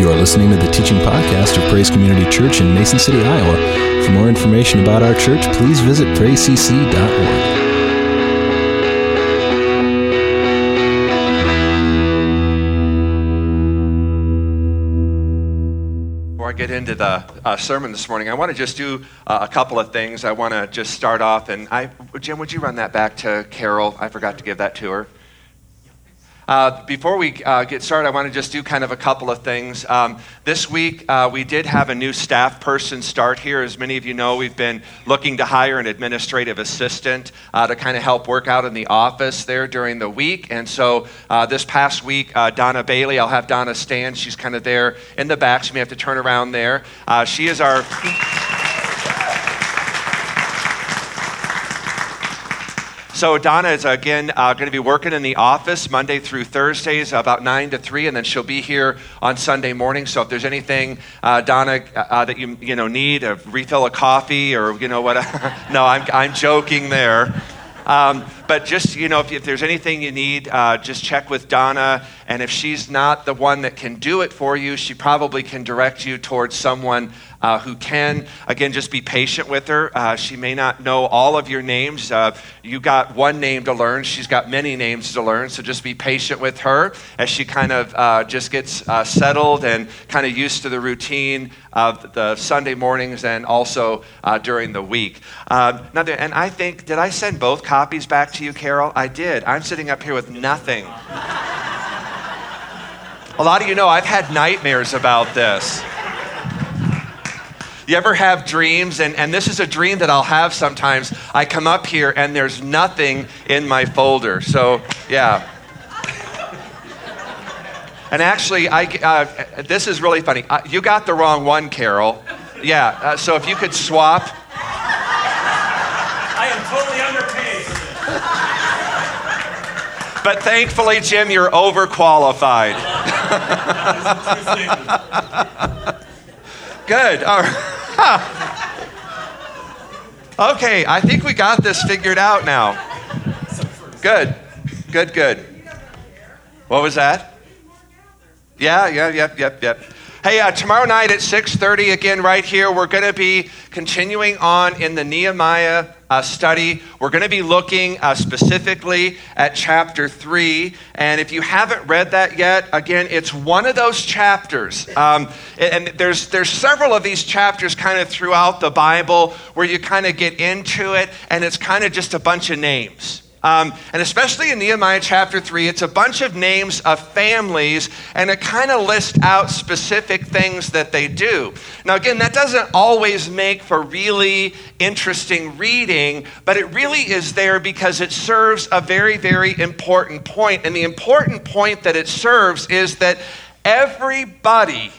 You are listening to the teaching podcast of Praise Community Church in Mason City, Iowa. For more information about our church, please visit praisecc.org. Before I get into the uh, sermon this morning, I want to just do uh, a couple of things. I want to just start off, and I, Jim, would you run that back to Carol? I forgot to give that to her. Uh, before we uh, get started, I want to just do kind of a couple of things. Um, this week, uh, we did have a new staff person start here. As many of you know, we've been looking to hire an administrative assistant uh, to kind of help work out in the office there during the week. And so uh, this past week, Donna Bailey, I'll have Donna stand. She's kind of there in the back, you may have to turn around there. she is our. So Donna is again uh, going to be working in the office Monday through Thursdays, about nine to three, and then she'll be here on Sunday morning. So if there's anything, uh, Donna, uh, that you you know need a refill of coffee or you know what? no, I'm I'm joking there. Um, but just, you know, if, if there's anything you need, uh, just check with Donna. And if she's not the one that can do it for you, she probably can direct you towards someone uh, who can. Again, just be patient with her. Uh, she may not know all of your names. Uh, you got one name to learn, she's got many names to learn. So just be patient with her as she kind of uh, just gets uh, settled and kind of used to the routine of the Sunday mornings and also uh, during the week. Um, now, and I think, did I send both copies back to you, Carol? I did. I'm sitting up here with nothing. A lot of you know I've had nightmares about this. You ever have dreams? And, and this is a dream that I'll have sometimes. I come up here and there's nothing in my folder. So, yeah. And actually, I, uh, this is really funny. Uh, you got the wrong one, Carol. Yeah, uh, so if you could swap. I am totally underpaid. But thankfully, Jim, you're overqualified. Good. All right. okay, I think we got this figured out now. Good, good, good. What was that? Yeah, yeah, yep, yep, yep. Hey, uh, tomorrow night at 6:30, again, right here, we're going to be continuing on in the Nehemiah uh, study. We're going to be looking uh, specifically at chapter three, and if you haven't read that yet, again, it's one of those chapters. Um, and there's there's several of these chapters kind of throughout the Bible where you kind of get into it, and it's kind of just a bunch of names. Um, and especially in Nehemiah chapter 3, it's a bunch of names of families, and it kind of lists out specific things that they do. Now, again, that doesn't always make for really interesting reading, but it really is there because it serves a very, very important point. And the important point that it serves is that everybody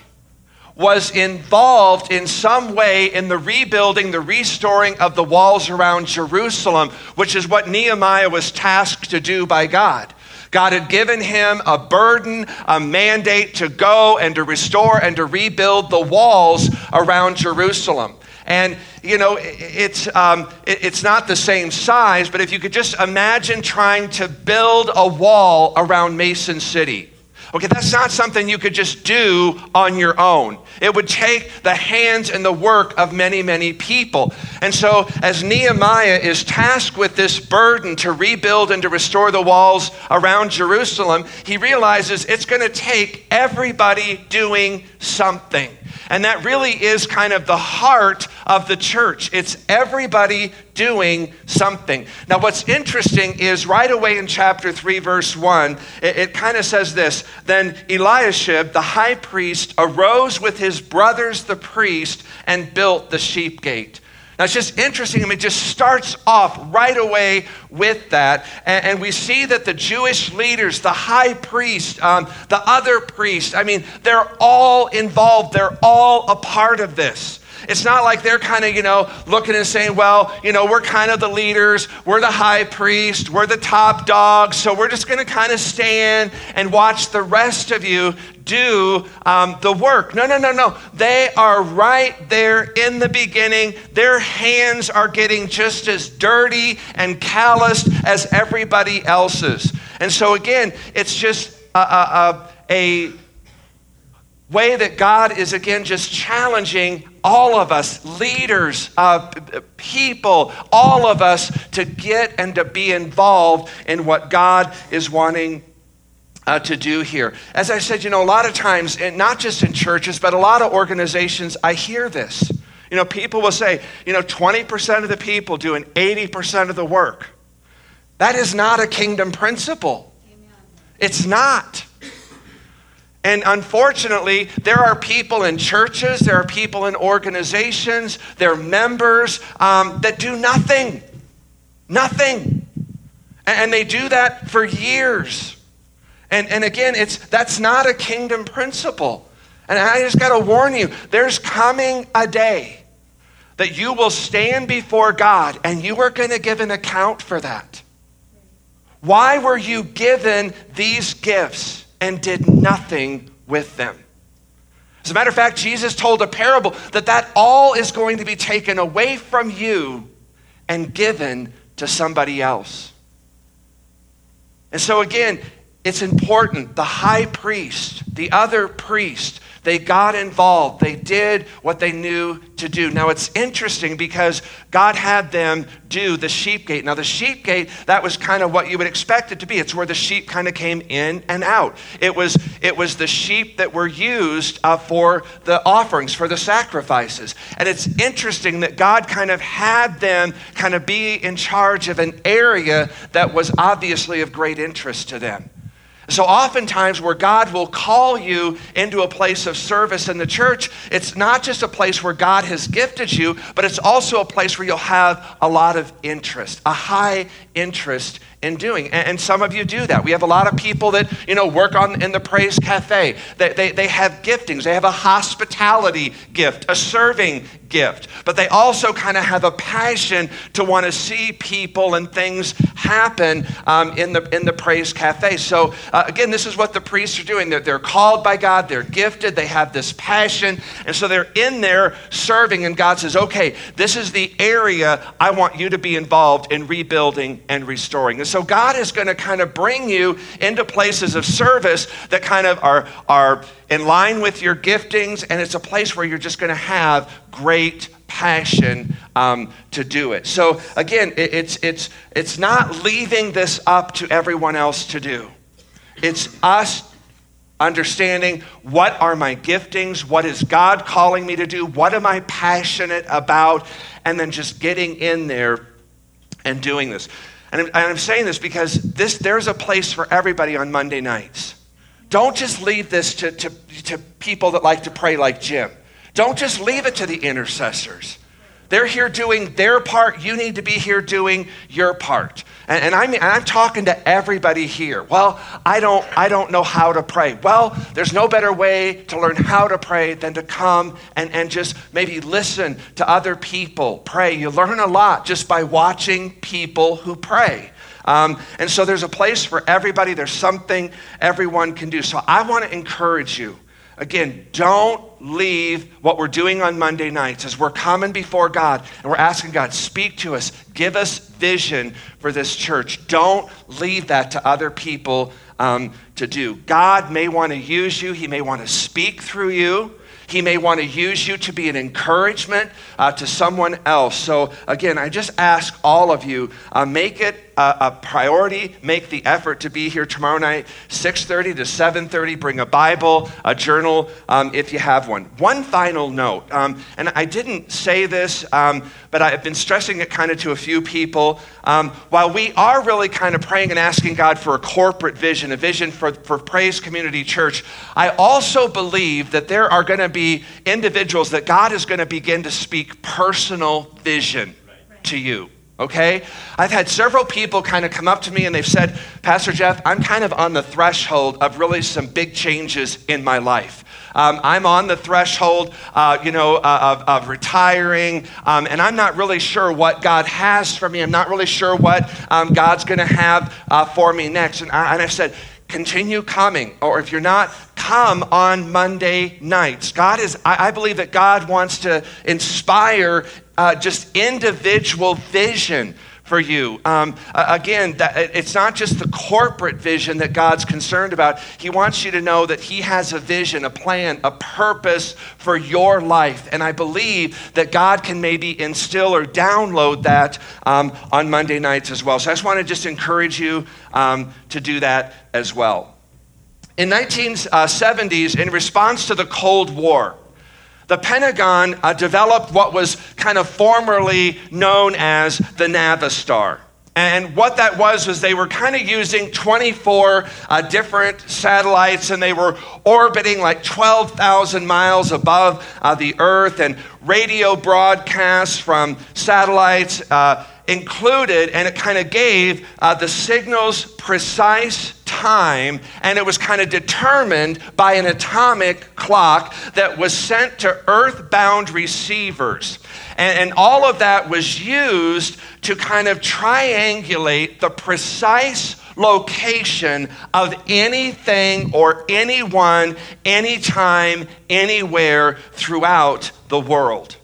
was involved in some way in the rebuilding, the restoring of the walls around Jerusalem, which is what Nehemiah was tasked to do by God. God had given him a burden, a mandate to go and to restore and to rebuild the walls around Jerusalem. And, you know, it's, um, it's not the same size, but if you could just imagine trying to build a wall around Mason City. Okay, that's not something you could just do on your own. It would take the hands and the work of many, many people. And so, as Nehemiah is tasked with this burden to rebuild and to restore the walls around Jerusalem, he realizes it's going to take everybody doing something. And that really is kind of the heart of the church. It's everybody doing something. Now, what's interesting is right away in chapter 3, verse 1, it, it kind of says this Then Eliashib, the high priest, arose with his brothers, the priest, and built the sheep gate. Now, it's just interesting. I mean, it just starts off right away with that. And, and we see that the Jewish leaders, the high priest, um, the other priests, I mean, they're all involved, they're all a part of this. It's not like they're kind of, you know, looking and saying, well, you know, we're kind of the leaders, we're the high priest, we're the top dog, so we're just going to kind of stand and watch the rest of you do um, the work. No, no, no, no. They are right there in the beginning. Their hands are getting just as dirty and calloused as everybody else's. And so, again, it's just a, a, a way that God is again just challenging all of us, leaders, uh, people, all of us to get and to be involved in what God is wanting uh, to do here. As I said, you know, a lot of times, and not just in churches, but a lot of organizations, I hear this. You know, people will say, you know, 20% of the people doing 80% of the work. That is not a kingdom principle. Amen. It's not. And unfortunately, there are people in churches, there are people in organizations, there are members um, that do nothing. Nothing. And they do that for years. And, and again, it's, that's not a kingdom principle. And I just got to warn you there's coming a day that you will stand before God and you are going to give an account for that. Why were you given these gifts and did nothing with them? As a matter of fact, Jesus told a parable that that all is going to be taken away from you and given to somebody else. And so, again, it's important. The high priest, the other priest, they got involved. They did what they knew to do. Now it's interesting because God had them do the sheep gate. Now the sheep gate, that was kind of what you would expect it to be. It's where the sheep kind of came in and out. It was it was the sheep that were used uh, for the offerings, for the sacrifices. And it's interesting that God kind of had them kind of be in charge of an area that was obviously of great interest to them. So, oftentimes, where God will call you into a place of service in the church, it's not just a place where God has gifted you, but it's also a place where you'll have a lot of interest, a high interest in doing. And, some of you do that. We have a lot of people that, you know, work on in the Praise Cafe. They, they, they have giftings. They have a hospitality gift, a serving gift. But they also kind of have a passion to want to see people and things happen um, in, the, in the Praise Cafe. So, uh, again, this is what the priests are doing. They're, they're called by God, they're gifted, they have this passion. And so they're in there serving, and God says, okay, this is the area I want you to be involved in rebuilding and restoring. And so God is going to kind of bring you into places of service that kind of are, are in line with your giftings, and it's a place where you're just going to have great passion um, to do it. So again, it, it's, it's, it's not leaving this up to everyone else to do. It's us understanding what are my giftings, what is God calling me to do, what am I passionate about, and then just getting in there and doing this. And I'm, saying this because this, there's a place for everybody on Monday nights. Don't just leave this to, to, to people that like to pray like Jim. Don't just leave it to the intercessors. They're here doing their part. You need to be here doing your part. And, and, I'm, and I'm talking to everybody here. Well, I don't, I don't know how to pray. Well, there's no better way to learn how to pray than to come and, and just maybe listen to other people pray. You learn a lot just by watching people who pray. Um, and so there's a place for everybody, there's something everyone can do. So I want to encourage you Again, don't leave what we're doing on Monday nights as we're coming before God and we're asking God, speak to us, give us vision for this church. Don't leave that to other people um, to do. God may want to use you, He may want to speak through you. He may want to use you to be an encouragement uh, to someone else. So, again, I just ask all of you uh, make it a, a, priority. Make the effort to be here tomorrow night, 6:30 to 7:30. Bring a Bible, a journal, um, if you have one. One final note, um, and I didn't say this, um, but I've been stressing it kind of to a few people. Um, while we are really kind of praying and asking God for a corporate vision, a vision for, for Praise Community Church, I also believe that there are going to be individuals that God is going to begin to speak personal vision to you okay? I've had several people kind of come up to me and they've said, Pastor Jeff, I'm kind of on the threshold of really some big changes in my life. Um, I'm on the threshold, uh, you know, uh, of, of, retiring, um, and I'm not really sure what God has for me. I'm not really sure what um, God's going to have uh, for me next. And I, and I said, continue coming. Or if you're not, come on Monday nights. God is, I, I believe that God wants to inspire uh, just individual vision for you. Um, again, that, it's not just the corporate vision that God's concerned about. He wants you to know that He has a vision, a plan, a purpose for your life. And I believe that God can maybe instill or download that um, on Monday nights as well. So I just want to just encourage you um, to do that as well. In 1970s, in response to the Cold War, the Pentagon uh, developed what was kind of formerly known as the NAVSTAR. And what that was was they were kind of using 24 uh, different satellites and they were orbiting like 12,000 miles above uh, the Earth and radio broadcasts from satellites uh, included, and it kind of gave uh, the signal's precise time, and it was kind of determined by an atomic clock that was sent to earthbound receivers. And, and all of that was used to kind of triangulate the precise location of anything or anyone, anytime, anywhere throughout the world.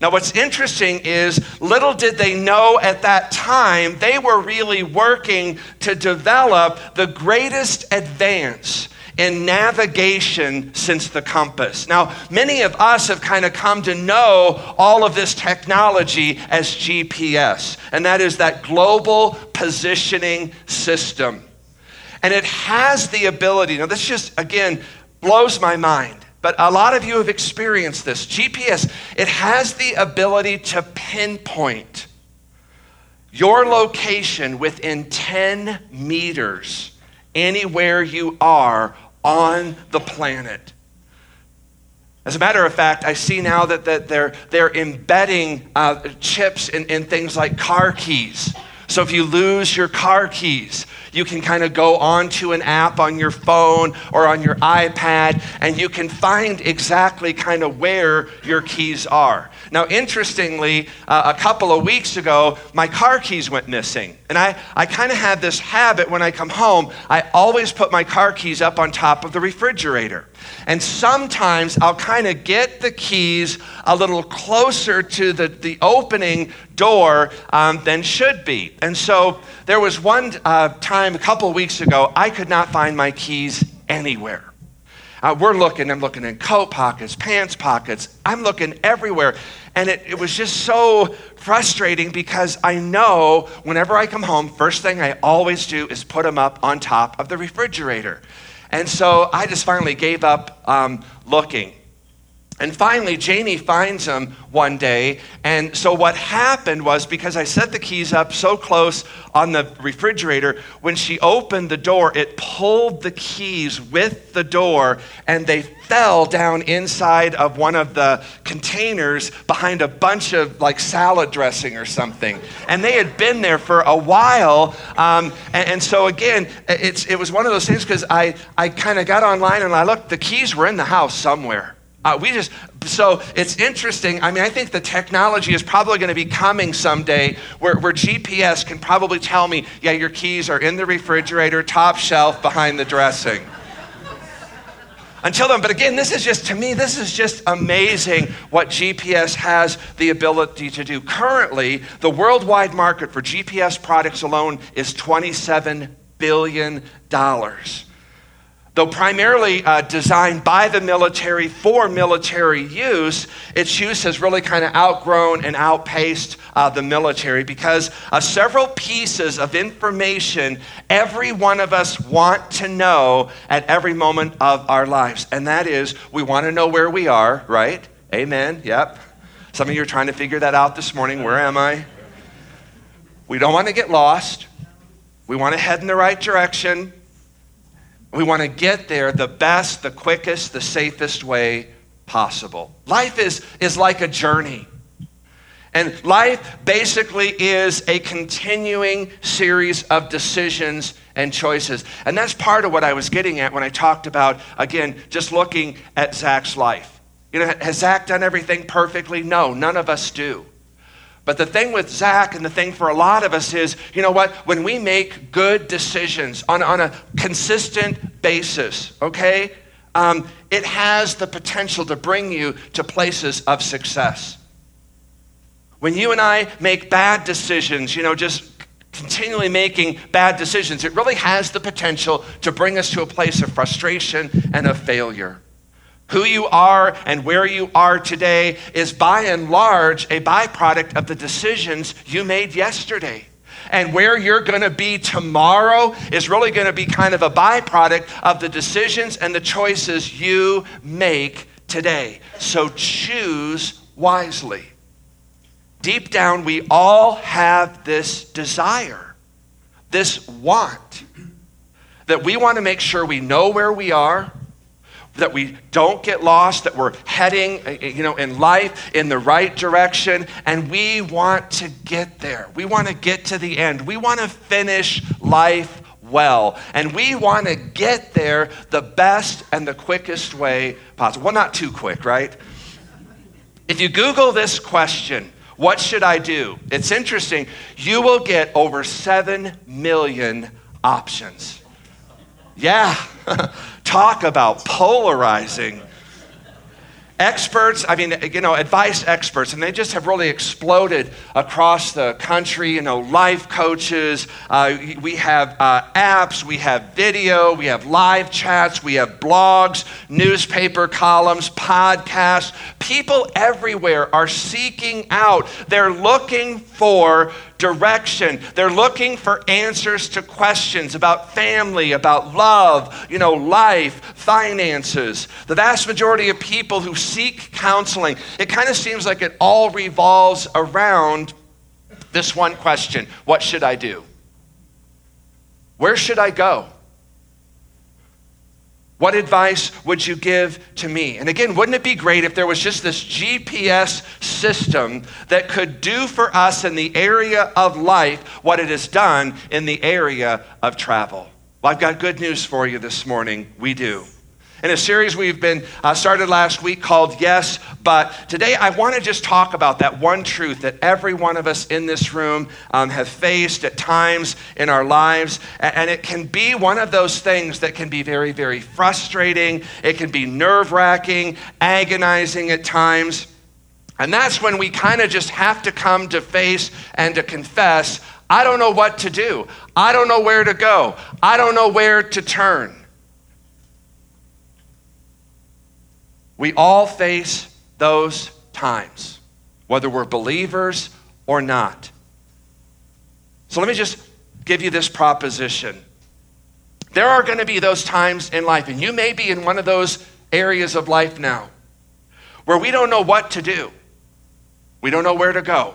Now, what's interesting is little did they know at that time, they were really working to develop the greatest advance in navigation since the compass. Now, many of us have kind of come to know all of this technology as GPS, and that is that global positioning system. And it has the ability, now, this just, again, blows my mind but a lot of you have experienced this. GPS, it has the ability to pinpoint your location within 10 meters anywhere you are on the planet. As a matter of fact, I see now that, that they're, they're embedding uh, chips in, in things like car keys. So if you lose your car keys, you can kind of go onto an app on your phone or on your iPad and you can find exactly kind of where your keys are. Now, interestingly, uh, a couple of weeks ago, my car keys went missing. And I, I kind of had this habit when I come home, I always put my car keys up on top of the refrigerator. And sometimes I'll kind of get the keys a little closer to the, the opening door um, than should be. And so there was one uh, time a couple weeks ago, I could not find my keys anywhere. Uh, we're looking, I'm looking in coat pockets, pants pockets, I'm looking everywhere. And it, it was just so frustrating because I know whenever I come home, first thing I always do is put them up on top of the refrigerator. And so I just finally gave up um, looking. And finally, Janie finds him one day. And so, what happened was because I set the keys up so close on the refrigerator, when she opened the door, it pulled the keys with the door and they fell down inside of one of the containers behind a bunch of like salad dressing or something. And they had been there for a while. Um, and, and, so, again, it's, it was one of those things because I, I kind of got online and I looked, the keys were in the house somewhere. Uh, we just, so it's interesting. I mean, I think the technology is probably going to be coming someday where, where GPS can probably tell me, yeah, your keys are in the refrigerator, top shelf, behind the dressing. Until then, but again, this is just, to me, this is just amazing what GPS has the ability to do. Currently, the worldwide market for GPS products alone is $27 billion. Though primarily uh, designed by the military for military use, its use has really kind of outgrown and outpaced uh, the military because uh, several pieces of information every one of us want to know at every moment of our lives. And that is, we want to know where we are, right? Amen. Yep. Some of you are trying to figure that out this morning. Where am I? We don't want to get lost. We want to head in the right direction. We want to get there the best, the quickest, the safest way possible. Life is, is like a journey. And life basically is a continuing series of decisions and choices. And that's part of what I was getting at when I talked about, again, just looking at Zach's life. You know, has Zach done everything perfectly? No, none of us do. But the thing with Zach and the thing for a lot of us is, you know what? When we make good decisions on, on a consistent basis, okay, um, it has the potential to bring you to places of success. When you and I make bad decisions, you know, just continually making bad decisions, it really has the potential to bring us to a place of frustration and of failure. Who you are and where you are today is by and large a byproduct of the decisions you made yesterday. And where you're going to be tomorrow is really going to be kind of a byproduct of the decisions and the choices you make today. So choose wisely. Deep down, we all have this desire, this want, that we want to make sure we know where we are that we don't get lost, that we're heading, uh, you know, in life in the right direction, and we want to get there. We want to get to the end. We want to finish life well, and we want to get there the best and the quickest way possible. Well, not too quick, right? If you Google this question, what should I do? It's interesting. You will get over 7 million options. Yeah. Talk about polarizing. Experts, I mean, you know, advice experts, and they just have really exploded across the country. You know, life coaches, uh, we have uh, apps, we have video, we have live chats, we have blogs, newspaper columns, podcasts. People everywhere are seeking out, they're looking for direction. They're looking for answers to questions about family, about love, you know, life, finances. The vast majority of people who seek counseling, it kind of seems like it all revolves around this one question What should I do? Where should I go? What advice would you give to me? And again, wouldn't it be great if there was just this GPS system that could do for us in the area of life what it has done in the area of travel? Well, I've got good news for you this morning. We do in a series we've been uh, started last week called Yes, but today I want to just talk about that one truth that every one of us in this room um, have faced at times in our lives. And it can be one of those things that can be very, very frustrating. It can be nerve wracking, agonizing at times. And that's when we kind of just have to come to face and to confess I don't know what to do. I don't know where to go. I don't know where to turn. We all face those times, whether we're believers or not. So let me just give you this proposition. There are going to be those times in life, and you may be in one of those areas of life now where we don't know what to do. We don't know where to go.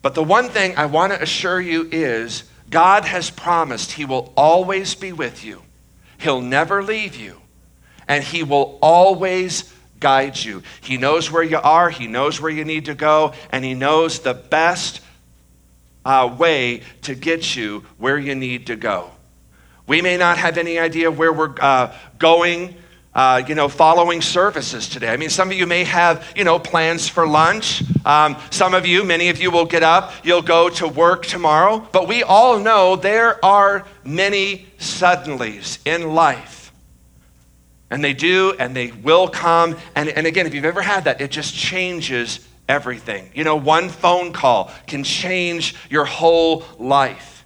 But the one thing I want to assure you is God has promised He will always be with you, He'll never leave you, and He will always guide you. He knows where you are, He knows where you need to go, and He knows the best uh, way to get you where you need to go. We may not have any idea where we're uh, going. Uh, you know, following services today. I mean, some of you may have, you know, plans for lunch. Um, some of you, many of you will get up, you'll go to work tomorrow. But we all know there are many suddenlies in life and they do, and they will come. And, and again, if you've ever had that, it just changes everything. You know, one phone call can change your whole life.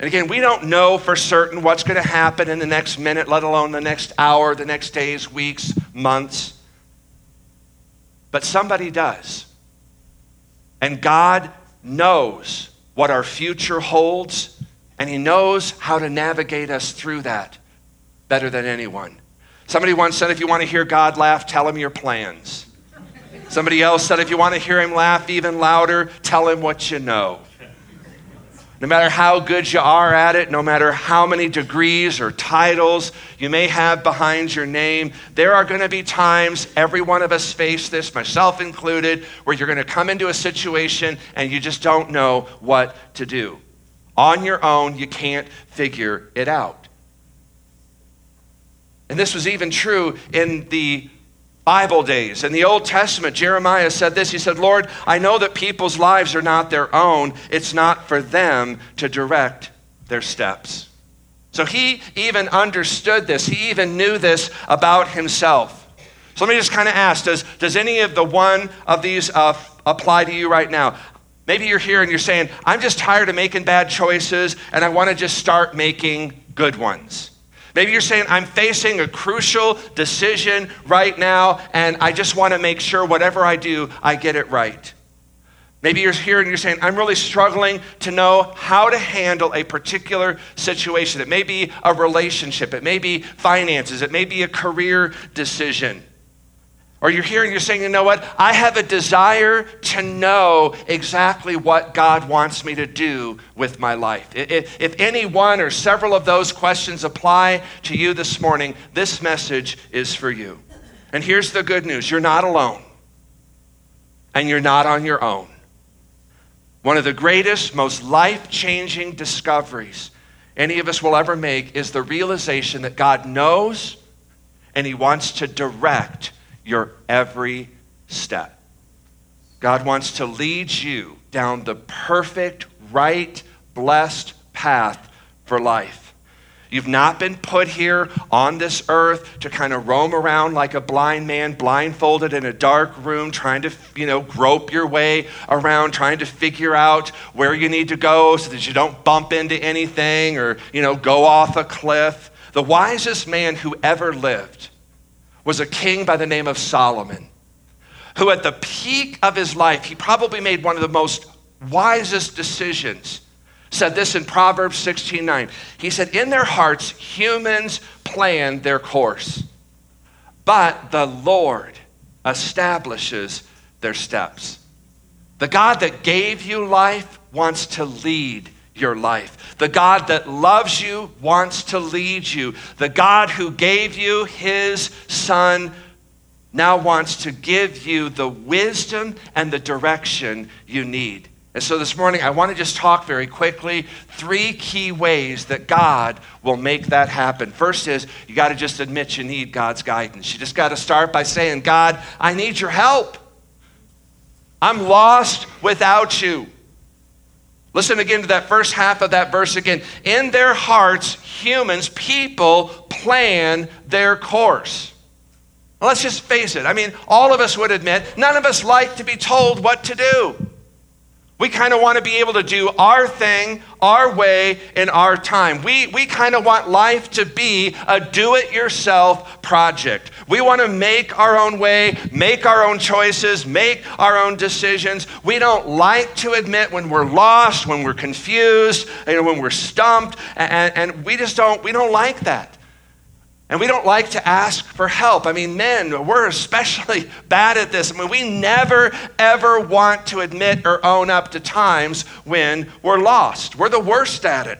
And again, we don't know for certain what's going to happen in the next minute, let alone the next hour, the next days, weeks, months. But somebody does. And God knows what our future holds, and He knows how to navigate us through that better than anyone. Somebody once said, if you want to hear God laugh, tell him your plans. Somebody else said, if you want to hear him laugh even louder, tell him what you know. No matter how good you are at it, no matter how many degrees or titles you may have behind your name, there are going to be times, every one of us face this, myself included, where you're going to come into a situation and you just don't know what to do. On your own, you can't figure it out. And this was even true in the Bible days. In the Old Testament, Jeremiah said this He said, Lord, I know that people's lives are not their own. It's not for them to direct their steps. So he even understood this. He even knew this about himself. So let me just kind of ask does, does any of the one of these uh, apply to you right now. Maybe you're here and you're saying, I'm just tired of making bad choices and I want to just start making good ones. Maybe you're saying, I'm facing a crucial decision right now and I just want to make sure whatever I do, I get it right. Maybe you're here and you're saying, I'm really struggling to know how to handle a particular situation. It may be a relationship, it may be finances, it may be a career decision. Or you're here and you're saying, you know what? I have a desire to know exactly what God wants me to do with my life. If, any one or several of those questions apply to you this morning, this message is for you. And here's the good news you're not alone, and you're not on your own. One of the greatest, most life changing discoveries any of us will ever make is the realization that God knows and He wants to direct your every step. God wants to lead you down the perfect, right, blessed path for life. You've not been put here on this earth to kind of roam around like a blind man, blindfolded in a dark room, trying to, you know, grope your way around, trying to figure out where you need to go so that you don't bump into anything or, you know, go off a cliff. The wisest man who ever lived was a king by the name of Solomon, who at the peak of his life, he probably made one of the most wisest decisions said this in Proverbs 16 9. He said, In their hearts, humans plan their course, but the Lord establishes their steps. The God that gave you life wants to lead your life. The God that loves you wants to lead you. The God who gave you his son now wants to give you the wisdom and the direction you need. And so this morning, I want to just talk very quickly three key ways that God will make that happen. First is you got to just admit you need God's guidance. You just got to start by saying, God, I need your help. I'm lost without you. Listen again to that first half of that verse again. In their hearts, humans, people plan their course. Let's just face it. I mean, all of us would admit none of us like to be told what to do. We kind of want to be able to do our thing, our way, in our time. We, we kind of want life to be a do it yourself project. We want to make our own way, make our own choices, make our own decisions. We don't like to admit when we're lost, when we're confused, you know, when we're stumped, and, and we just don't, we don't like that. And we don't like to ask for help. I mean, men, we're especially bad at this. I mean, we never, ever want to admit or own up to times when we're lost. We're the worst at it.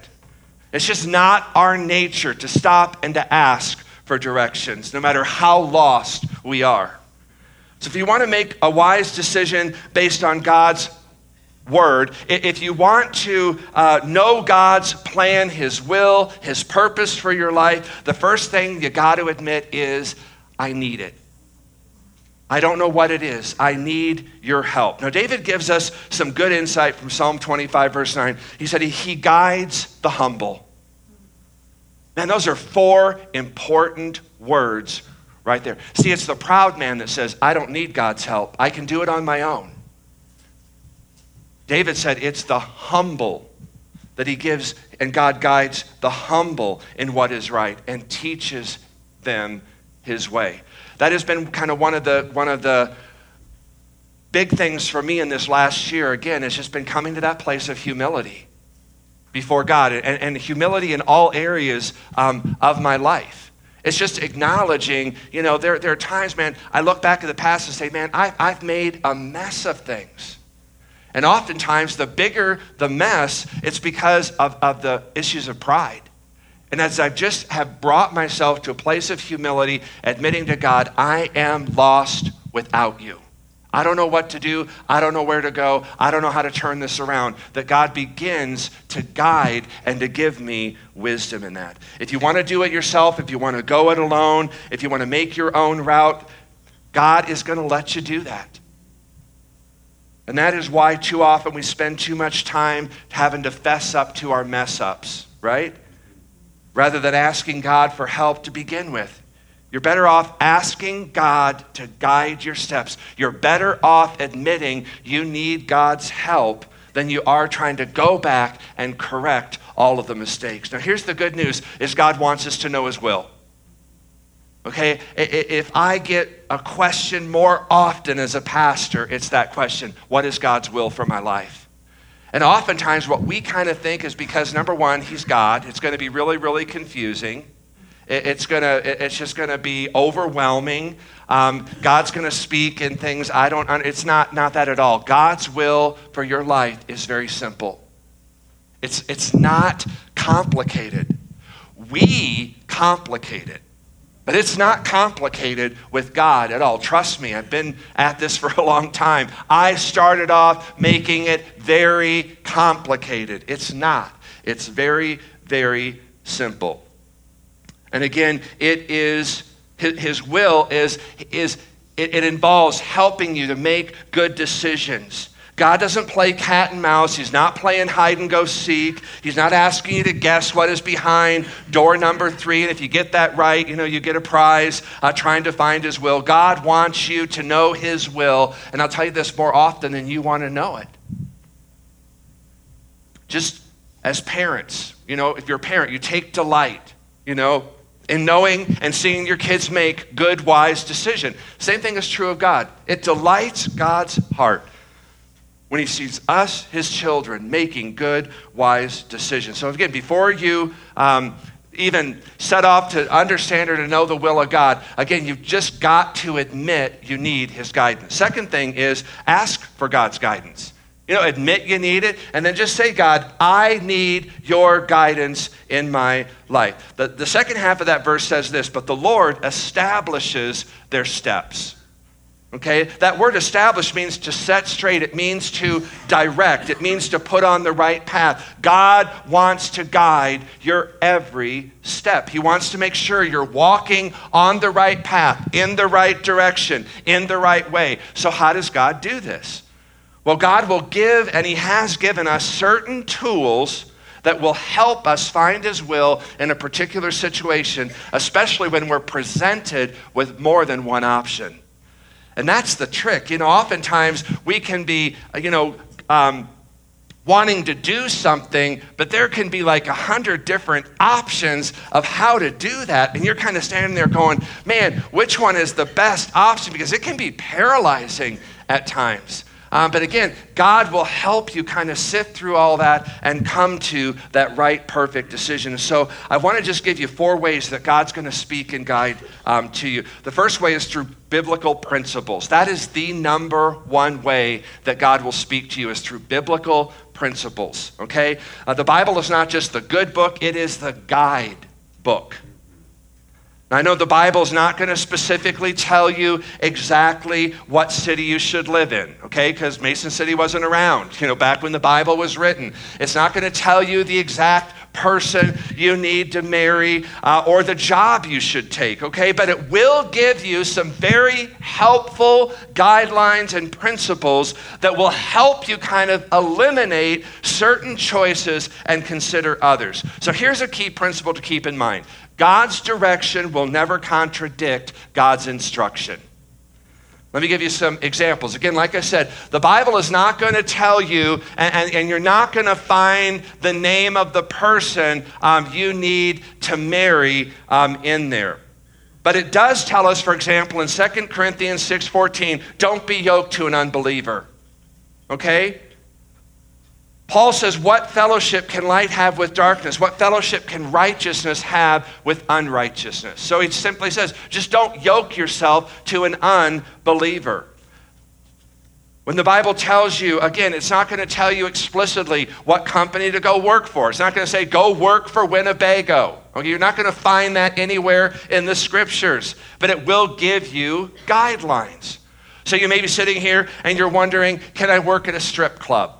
It's just not our nature to stop and to ask for directions, no matter how lost we are. So, if you want to make a wise decision based on God's word. If you want to uh, know God's plan, His will, His purpose for your life, the first thing you got to admit is, I need it. I don't know what it is. I need your help. Now, David gives us some good insight from Psalm 25, verse 9. He said, He, guides the humble. Man, those are four important words right there. See, it's the proud man that says, I don't need God's help. I can do it on my own. David said it's the humble that he gives, and God guides the humble in what is right and teaches them his way. That has been kind of one of the one of the big things for me in this last year. Again, it's just been coming to that place of humility before God and, and humility in all areas um, of my life. It's just acknowledging, you know, there, there are times, man, I look back at the past and say, man, I, I've made a mess of things. And oftentimes, the bigger the mess, it's because of, of the issues of pride. And as I just have brought myself to a place of humility, admitting to God, I am lost without you. I don't know what to do. I don't know where to go. I don't know how to turn this around. That God begins to guide and to give me wisdom in that. If you want to do it yourself, if you want to go it alone, if you want to make your own route, God is going to let you do that. And that is why too often we spend too much time having to fess up to our mess ups, right? Rather than asking God for help to begin with. You're better off asking God to guide your steps. You're better off admitting you need God's help than you are trying to go back and correct all of the mistakes. Now here's the good news is God wants us to know his will. Okay? If I get a question more often as a pastor, it's that question, what is God's will for my life? And oftentimes what we kind of think is because number 1, he's God, it's going to be really really confusing. It's gonna, it's just gonna be overwhelming. Um, God's gonna speak in things I don't. It's not not that at all. God's will for your life is very simple. It's it's not complicated. We complicate it. But it's not complicated with God at all. Trust me, I've been at this for a long time. I started off making it very complicated. It's not. It's very, very simple. And again, it is his will is, is it, it involves helping you to make good decisions. God doesn't play cat and mouse. He's not playing hide and go seek. He's not asking you to guess what is behind door number three. And if you get that right, you know, you get a prize uh, trying to find His will. God wants you to know His will. And I'll tell you this more often than you want to know it. Just as parents, you know, if you're a parent, you take delight, you know, in knowing and seeing your kids make good, wise decision. Same thing is true of God. It delights God's heart when he sees us, his children, making good, wise decisions. So again, before you um, even set off to understand or to know the will of God, again, you've just got to admit you need his guidance. Second thing is ask for God's guidance. You know, admit you need it, and then just say, God, I need your guidance in my life. The, the second half of that verse says this, but the Lord establishes their steps. Okay? That word establish means to set straight, it means to direct, it means to put on the right path. God wants to guide your every step. He wants to make sure you're walking on the right path, in the right direction, in the right way. So, how does God do this? Well, God will give, and He has given us certain tools that will help us find His will in a particular situation, especially when we're presented with more than one option. And that's the trick. You know, oftentimes we can be, you know, um, wanting to do something, but there can be like a hundred different options of how to do that. And you're kind of standing there going, man, which one is the best option? Because it can be paralyzing at times. Um, but again, God will help you kind of sift through all that and come to that right, perfect decision. So I want to just give you four ways that God's going to speak and guide um, to you. The first way is through biblical principles. That is the number one way that God will speak to you is through biblical principles. Okay? Uh, the Bible is not just the good book, it is the guide book. I know the Bible is not going to specifically tell you exactly what city you should live in, okay? Because Mason City wasn't around, you know, back when the Bible was written. It's not going to tell you the exact person you need to marry uh, or the job you should take, okay? But it will give you some very helpful guidelines and principles that will help you kind of eliminate certain choices and consider others. So here's a key principle to keep in mind God's direction will never contradict God's instruction. Let me give you some examples. Again, like I said, the Bible is not going to tell you, and, and, and, you're not going to find the name of the person um, you need to marry um, in there. But it does tell us, for example, in 2 Corinthians 6.14, don't be yoked to an unbeliever. Okay? Paul says, What fellowship can light have with darkness? What fellowship can righteousness have with unrighteousness? So he simply says, Just don't yoke yourself to an unbeliever. When the Bible tells you, again, it's not going to tell you explicitly what company to go work for. It's not going to say, go work for Winnebago. Okay, you're not going to find that anywhere in the scriptures, but it will give you guidelines. So you may be sitting here and you're wondering, can I work at a strip club?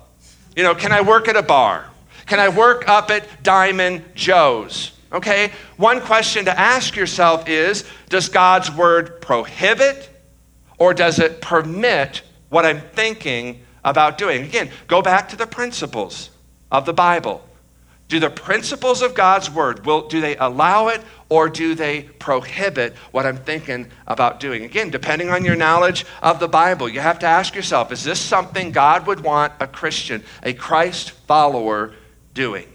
You know, can I work at a bar? Can I work up at Diamond Joe's? Okay? One question to ask yourself is Does God's word prohibit or does it permit what I'm thinking about doing? Again, go back to the principles of the Bible. Do the principles of God's word, will, do they allow it or do they prohibit what I'm thinking about doing? Again, depending on your knowledge of the Bible, you have to ask yourself is this something God would want a Christian, a Christ follower, doing?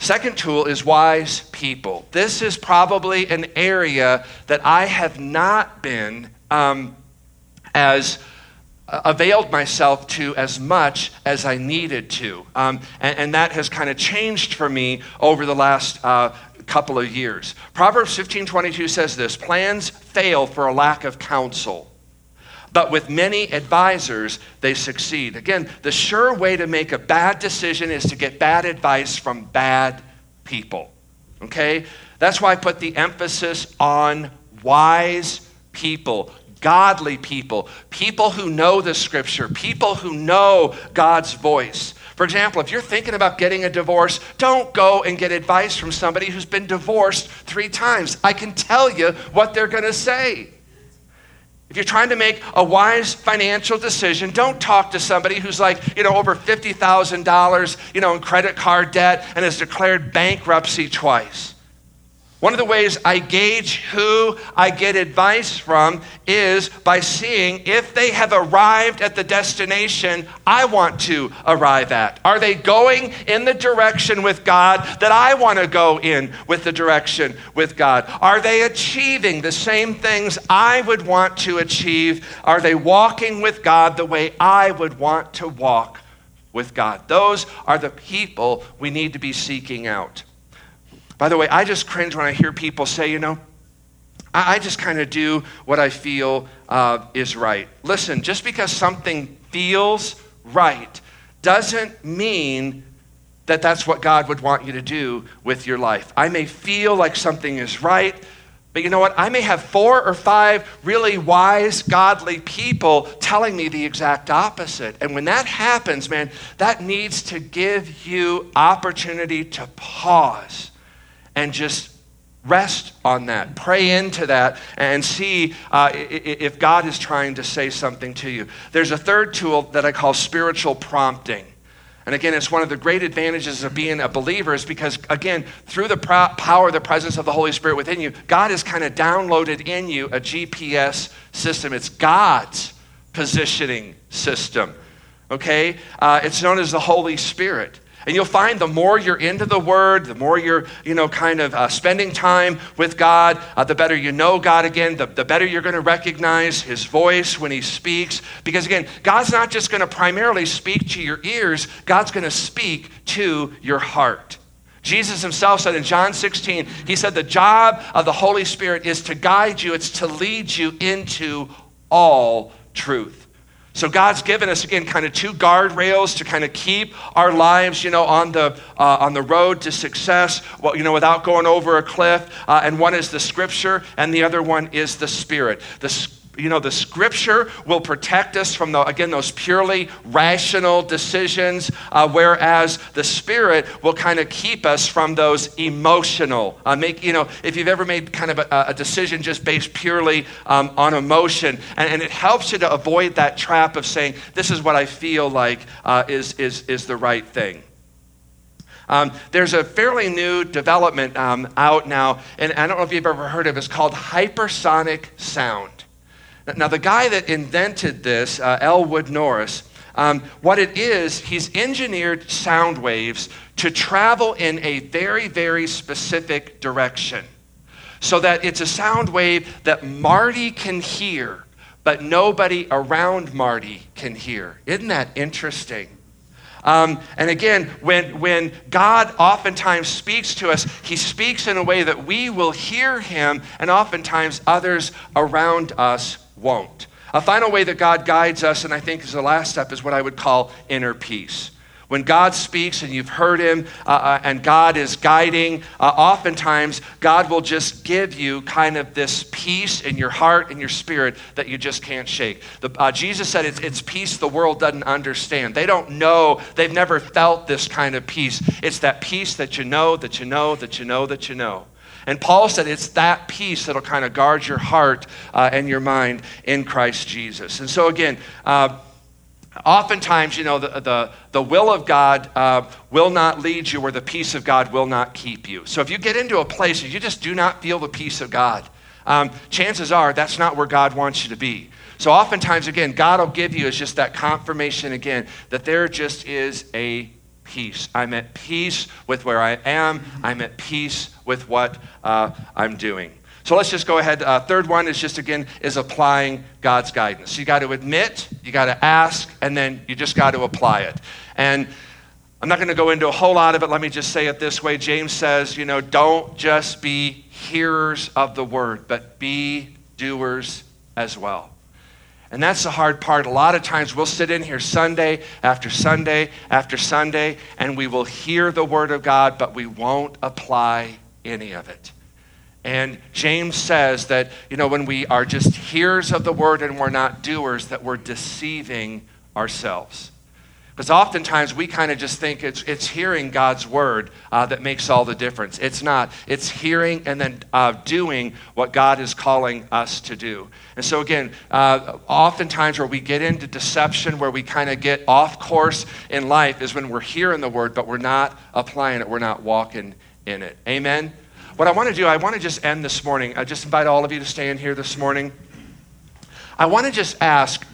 Second tool is wise people. This is probably an area that I have not been um, as availed myself to as much as I needed to. Um, and, and, that has kind of changed for me over the last uh, couple of years. Proverbs 15 22 says this plans fail for a lack of counsel. But with many advisors, they succeed. Again, the sure way to make a bad decision is to get bad advice from bad people. Okay? That's why I put the emphasis on wise people godly people, people who know the scripture, people who know God's voice. For example, if you're thinking about getting a divorce, don't go and get advice from somebody who's been divorced three times. I can tell you what they're going to say. If you're trying to make a wise financial decision, don't talk to somebody who's like, you know, over $50,000, you know, in credit card debt and has declared bankruptcy twice. One of the ways I gauge who I get advice from is by seeing if they have arrived at the destination I want to arrive at. Are they going in the direction with God that I want to go in with the direction with God? Are they achieving the same things I would want to achieve? Are they walking with God the way I would want to walk with God? Those are the people we need to be seeking out. By the way, I just cringe when I hear people say, you know, I, I just kind of do what I feel uh, is right. Listen, just because something feels right doesn't mean that that's what God would want you to do with your life. I may feel like something is right, but you know what? I may have four or five really wise, godly people telling me the exact opposite. And when that happens, man, that needs to give you opportunity to pause and just rest on that. Pray into that and see uh, if God is trying to say something to you. There's a third tool that I call spiritual prompting. And again, it's one of the great advantages of being a believer is because, again, through the power, the presence of the Holy Spirit within you, God has kind of downloaded in you a GPS system. It's God's positioning system. Okay? Uh, it's known as the Holy Spirit. And you'll find the more you're into the Word, the more you're, you know, kind of uh, spending time with God, uh, the better you know God again, the, the better you're going to recognize His voice when He speaks. Because again, God's not just going to primarily speak to your ears, God's going to speak to your heart. Jesus himself said in John 16, He said, The job of the Holy Spirit is to guide you, it's to lead you into all truth. So God's given us again kind of two guardrails to kind of keep our lives, you know, on the uh, on the road to success, well, you know, without going over a cliff. Uh, and one is the Scripture, and the other one is the Spirit. The you know, the scripture will protect us from, the, again, those purely rational decisions, uh, whereas the spirit will kind of keep us from those emotional. Uh, make, you know, if you've ever made kind of a, a decision just based purely um, on emotion, and, and, it helps you to avoid that trap of saying, this is what I feel like uh, is, is, is the right thing. Um, there's a fairly new development um, out now, and I don't know if you've ever heard of it. It's called hypersonic sound. Now, the guy that invented this, uh, Elwood Norris, um, what it is, he's engineered sound waves to travel in a very, very specific direction. So that it's a sound wave that Marty can hear, but nobody around Marty can hear. Isn't that interesting? Um, and again, when, when God oftentimes speaks to us, he speaks in a way that we will hear him, and oftentimes others around us won't. A final way that God guides us, and I think is the last step, is what I would call inner peace. When God speaks and you've heard Him uh, uh, and God is guiding, uh, oftentimes God will just give you kind of this peace in your heart and your spirit that you just can't shake. The, uh, Jesus said it's, it's peace the world doesn't understand. They don't know, they've never felt this kind of peace. It's that peace that you know, that you know, that you know, that you know. And Paul said it's that peace that'll kind of guard your heart uh, and your mind in Christ Jesus. And so, again, uh, oftentimes, you know, the, the, the will of God uh, will not lead you, or the peace of God will not keep you. So if you get into a place and you just do not feel the peace of God, um, chances are that's not where God wants you to be. So oftentimes, again, God will give you is just that confirmation again that there just is a peace. I'm at peace with where I am. I'm at peace with what uh, I'm doing. So let's just go ahead. Uh, third one is just again is applying God's guidance. You got to admit, you got to ask, and then you just got to apply it. And I'm not going to go into a whole lot of it. Let me just say it this way. James says, you know, don't just be hearers of the word, but be doers as well. And that's the hard part. A lot of times we'll sit in here Sunday after Sunday after Sunday, and we will hear the word of God, but we won't apply any of it. And James says that, you know, when we are just hearers of the word and we're not doers, that we're deceiving ourselves. Because oftentimes we kind of just think it's, it's hearing God's word uh, that makes all the difference. It's not. It's hearing and then uh, doing what God is calling us to do. And so, again, uh, oftentimes where we get into deception, where we kind of get off course in life, is when we're hearing the word, but we're not applying it, we're not walking in it. Amen? What I want to do, I want to just end this morning. I just invite all of you to stand here this morning. I want to just ask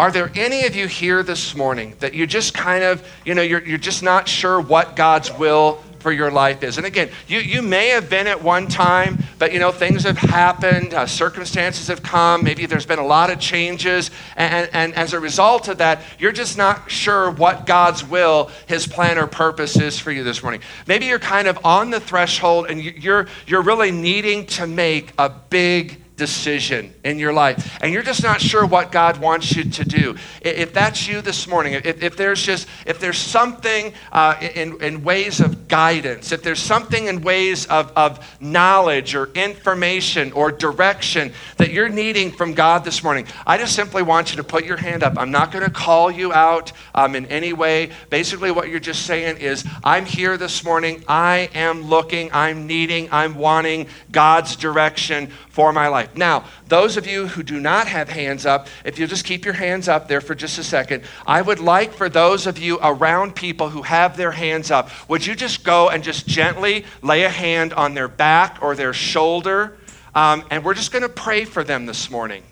are there any of you here this morning that you just kind of, you know, you're, you're just not sure what God's will for your life is. And again, you, you may have been at one time, but you know, things have happened, uh, circumstances have come, maybe there's been a lot of changes, and, and as a result of that, you're just not sure what God's will, His plan or purpose is for you this morning. Maybe you're kind of on the threshold and you're, you're really needing to make a big decision in your life and you're just not sure what god wants you to do. If that's you this morning if, if there's just if there's something uh, in, in ways of guidance if there's something in ways of, of knowledge or information or direction that you're needing from god this morning i just simply want you to put your hand up. I'm not going to call you out um, in any way. Basically what you're just saying is i'm here this morning. I am looking. I'm needing. I'm wanting god's direction for my life. Now, those of you who do not have hands up, if you'll just keep your hands up there for just a second, I would like for those of you around people who have their hands up, would you just go and just gently lay a hand on their back or their shoulder? Um, and we're just going to pray for them this morning.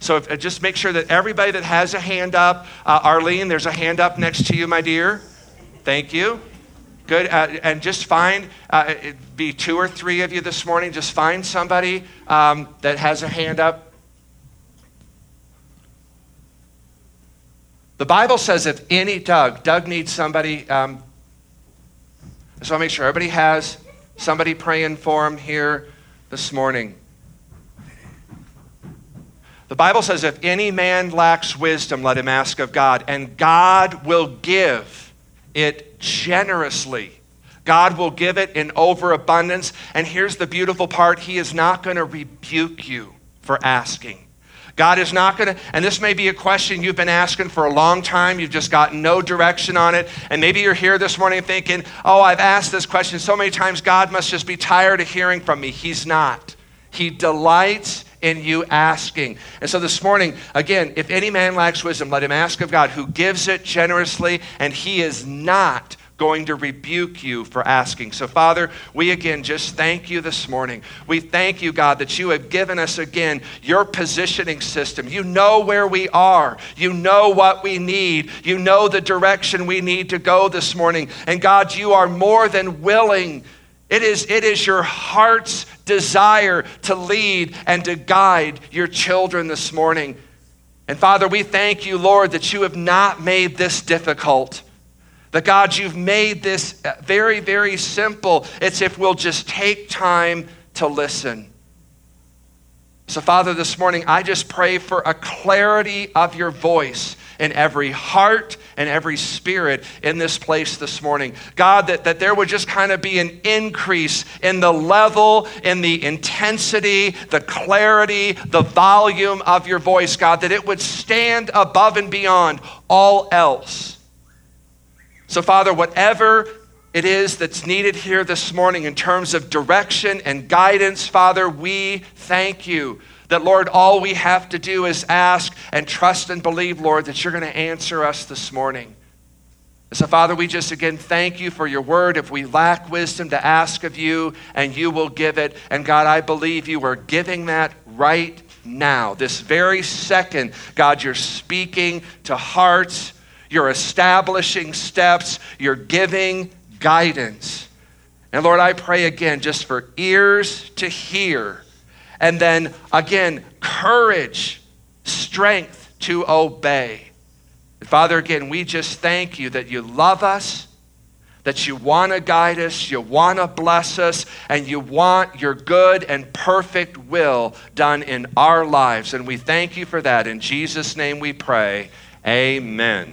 So if, uh, just make sure that everybody that has a hand up, uh, Arlene, there's a hand up next to you, my dear. Thank you. Good. Uh, and just find, uh, be two or three of you this morning, just find somebody um, that has a hand up. The Bible says if any, Doug, Doug needs somebody. Um, so I'll make sure everybody has somebody praying for him here this morning. The Bible says if any man lacks wisdom, let him ask of God, and God will give it generously. God will give it in overabundance. And here's the beautiful part He is not going to rebuke you for asking. God is not going to, and this may be a question you've been asking for a long time. You've just gotten no direction on it. And maybe you're here this morning thinking, oh, I've asked this question so many times, God must just be tired of hearing from me. He's not. He delights in you asking. And so this morning, again, if any man lacks wisdom, let him ask of God, who gives it generously, and he is not going to rebuke you for asking. So, Father, we again just thank you this morning. We thank you, God, that you have given us again your positioning system. You know where we are, you know what we need, you know the direction we need to go this morning. And, God, you are more than willing. It is, it is your heart's desire to lead and to guide your children this morning. And Father, we thank you, Lord, that you have not made this difficult. That God, you've made this very, very simple. It's if we'll just take time to listen. So, Father, this morning, I just pray for a clarity of your voice in every heart and every spirit in this place this morning. God, that, that there would just kind of be an increase in the level, in the intensity, the clarity, the volume of your voice, God, that it would stand above and beyond all else. So, Father, whatever it is that's needed here this morning in terms of direction and guidance, Father, we thank you That, Lord, all we have to do is ask and trust and believe, Lord, that you're going to answer us this morning. So, Father, we just again thank you for your word. If we lack wisdom, to ask of you, and you will give it. And God, I believe you are giving that right now. This very second, God, you're speaking to hearts, you're establishing steps, you're giving guidance. And Lord, I pray again just for ears to hear, and then again, courage, strength to obey. Father, again, we just thank you that you love us, that you want to guide us, you want to bless us, and you want your good and perfect will done in our lives. And we thank you for that. In Jesus' name we pray. Amen.